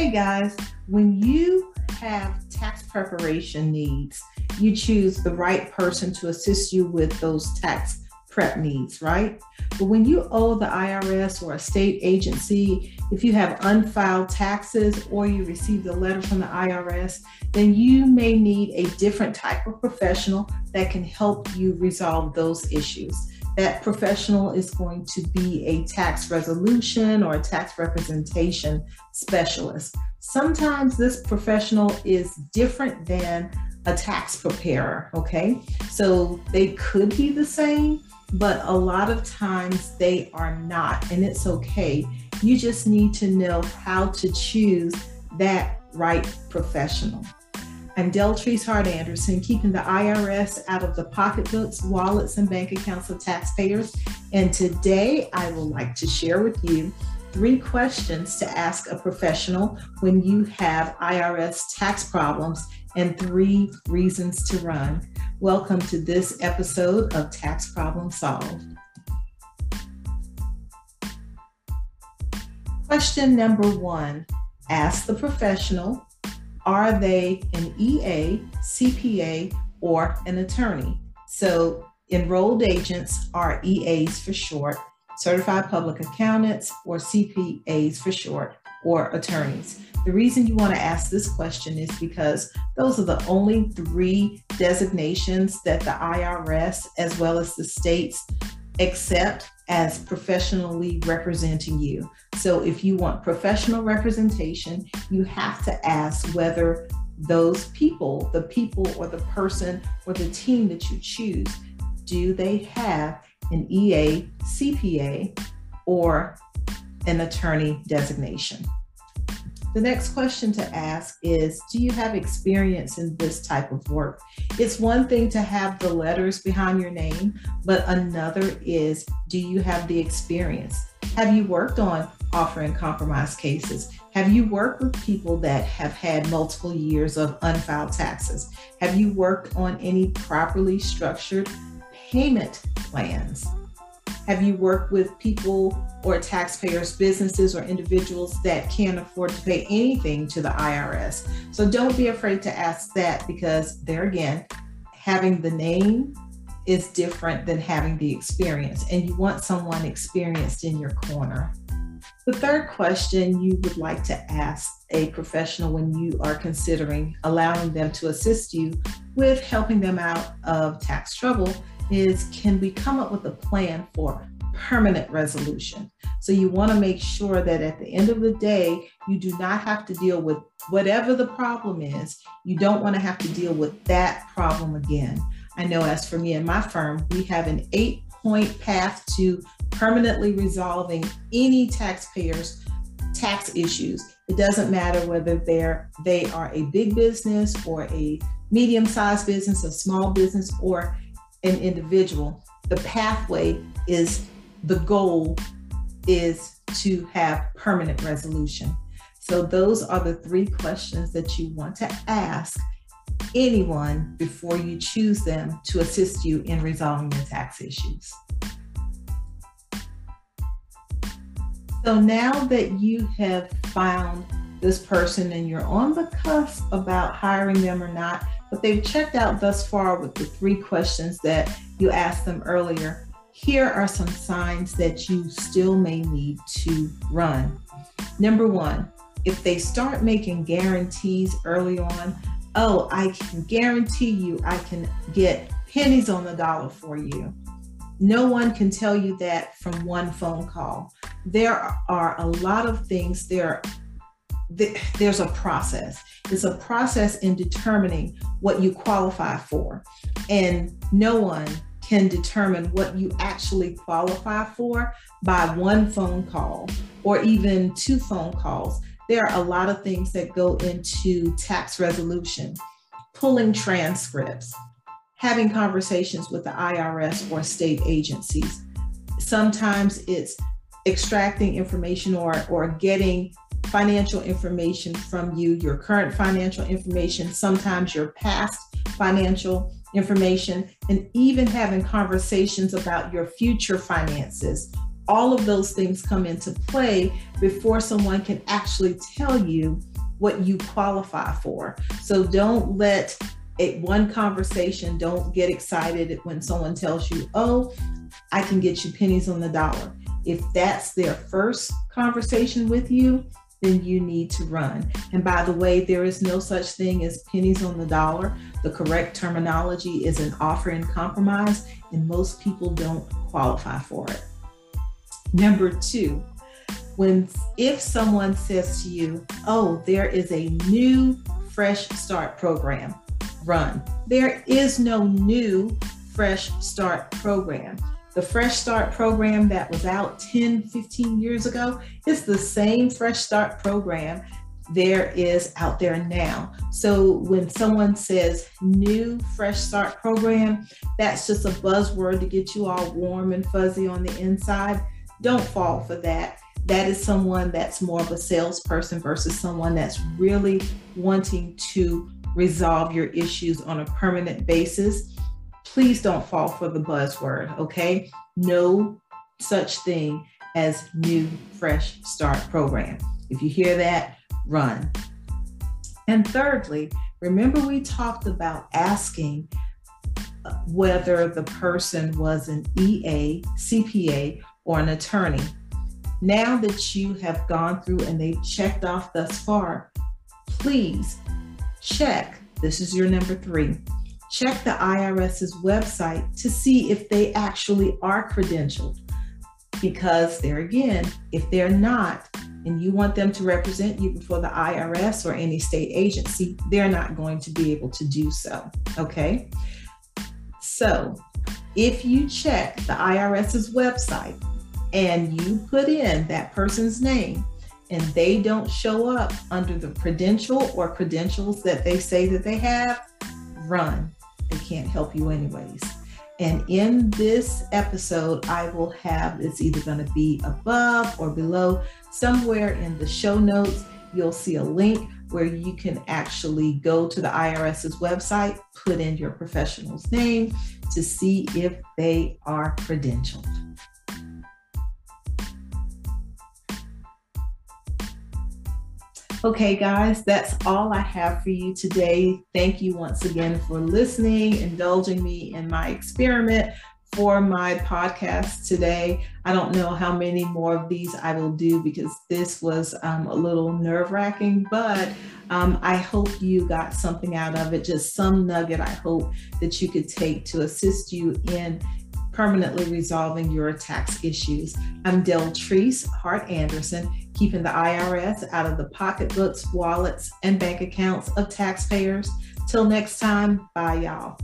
Hey guys, when you have tax preparation needs, you choose the right person to assist you with those tax prep needs, right? But when you owe the IRS or a state agency, if you have unfiled taxes or you received a letter from the IRS, then you may need a different type of professional that can help you resolve those issues. That professional is going to be a tax resolution or a tax representation specialist. Sometimes this professional is different than a tax preparer, okay? So they could be the same, but a lot of times they are not, and it's okay. You just need to know how to choose that right professional. I'm Deltrice Hart Anderson, keeping the IRS out of the pocketbooks, wallets, and bank accounts of taxpayers. And today I would like to share with you three questions to ask a professional when you have IRS tax problems and three reasons to run. Welcome to this episode of Tax Problem Solved. Question number one Ask the professional are they an EA, CPA, or an attorney? So, enrolled agents are EAs for short, certified public accountants, or CPAs for short, or attorneys. The reason you want to ask this question is because those are the only three designations that the IRS, as well as the states, accept as professionally representing you. So if you want professional representation, you have to ask whether those people, the people or the person or the team that you choose, do they have an EA, CPA, or an attorney designation? The next question to ask is Do you have experience in this type of work? It's one thing to have the letters behind your name, but another is Do you have the experience? Have you worked on offer in compromise cases? Have you worked with people that have had multiple years of unfiled taxes? Have you worked on any properly structured payment plans? Have you worked with people or taxpayers, businesses, or individuals that can't afford to pay anything to the IRS? So don't be afraid to ask that because, there again, having the name is different than having the experience, and you want someone experienced in your corner. The third question you would like to ask a professional when you are considering allowing them to assist you with helping them out of tax trouble is can we come up with a plan for permanent resolution? So you want to make sure that at the end of the day, you do not have to deal with whatever the problem is. You don't want to have to deal with that problem again. I know as for me and my firm, we have an eight point path to permanently resolving any taxpayers tax issues. It doesn't matter whether they're they are a big business or a medium-sized business, a small business, or an individual. The pathway is the goal is to have permanent resolution. So those are the three questions that you want to ask anyone before you choose them to assist you in resolving your tax issues. So now that you have found this person and you're on the cusp about hiring them or not, but they've checked out thus far with the three questions that you asked them earlier, here are some signs that you still may need to run. Number one, if they start making guarantees early on, oh, I can guarantee you I can get pennies on the dollar for you. No one can tell you that from one phone call. There are a lot of things, there, there's a process. It's a process in determining what you qualify for. And no one can determine what you actually qualify for by one phone call or even two phone calls. There are a lot of things that go into tax resolution, pulling transcripts, having conversations with the IRS or state agencies. Sometimes it's extracting information or, or getting financial information from you, your current financial information, sometimes your past financial information, and even having conversations about your future finances. All of those things come into play before someone can actually tell you what you qualify for. So don't let it one conversation, don't get excited when someone tells you, oh, I can get you pennies on the dollar. If that's their first conversation with you, then you need to run. And by the way, there is no such thing as pennies on the dollar. The correct terminology is an offer in compromise, and most people don't qualify for it. Number two, when if someone says to you, "Oh, there is a new fresh start program," run. There is no new fresh start program. The Fresh Start program that was out 10, 15 years ago is the same Fresh Start program there is out there now. So when someone says new Fresh Start program, that's just a buzzword to get you all warm and fuzzy on the inside. Don't fall for that. That is someone that's more of a salesperson versus someone that's really wanting to resolve your issues on a permanent basis please don't fall for the buzzword, okay? No such thing as new fresh start program. If you hear that, run. And thirdly, remember we talked about asking whether the person was an EA, CPA, or an attorney. Now that you have gone through and they've checked off thus far, please check. This is your number three check the IRS's website to see if they actually are credentialed. Because there again, if they're not, and you want them to represent you before the IRS or any state agency, they're not going to be able to do so. Okay. So if you check the IRS's website and you put in that person's name and they don't show up under the credential or credentials that they say that they have, run they can't help you anyways. And in this episode, I will have it's either going to be above or below. Somewhere in the show notes, you'll see a link where you can actually go to the IRS's website, put in your professional's name to see if they are credentialed. Okay, guys, that's all I have for you today. Thank you once again for listening, indulging me in my experiment for my podcast today. I don't know how many more of these I will do because this was um, a little nerve wracking, but um, I hope you got something out of it, just some nugget I hope that you could take to assist you in permanently resolving your tax issues. I'm Deltrice Hart Anderson, keeping the IRS out of the pocketbooks, wallets, and bank accounts of taxpayers. Till next time, bye, y'all.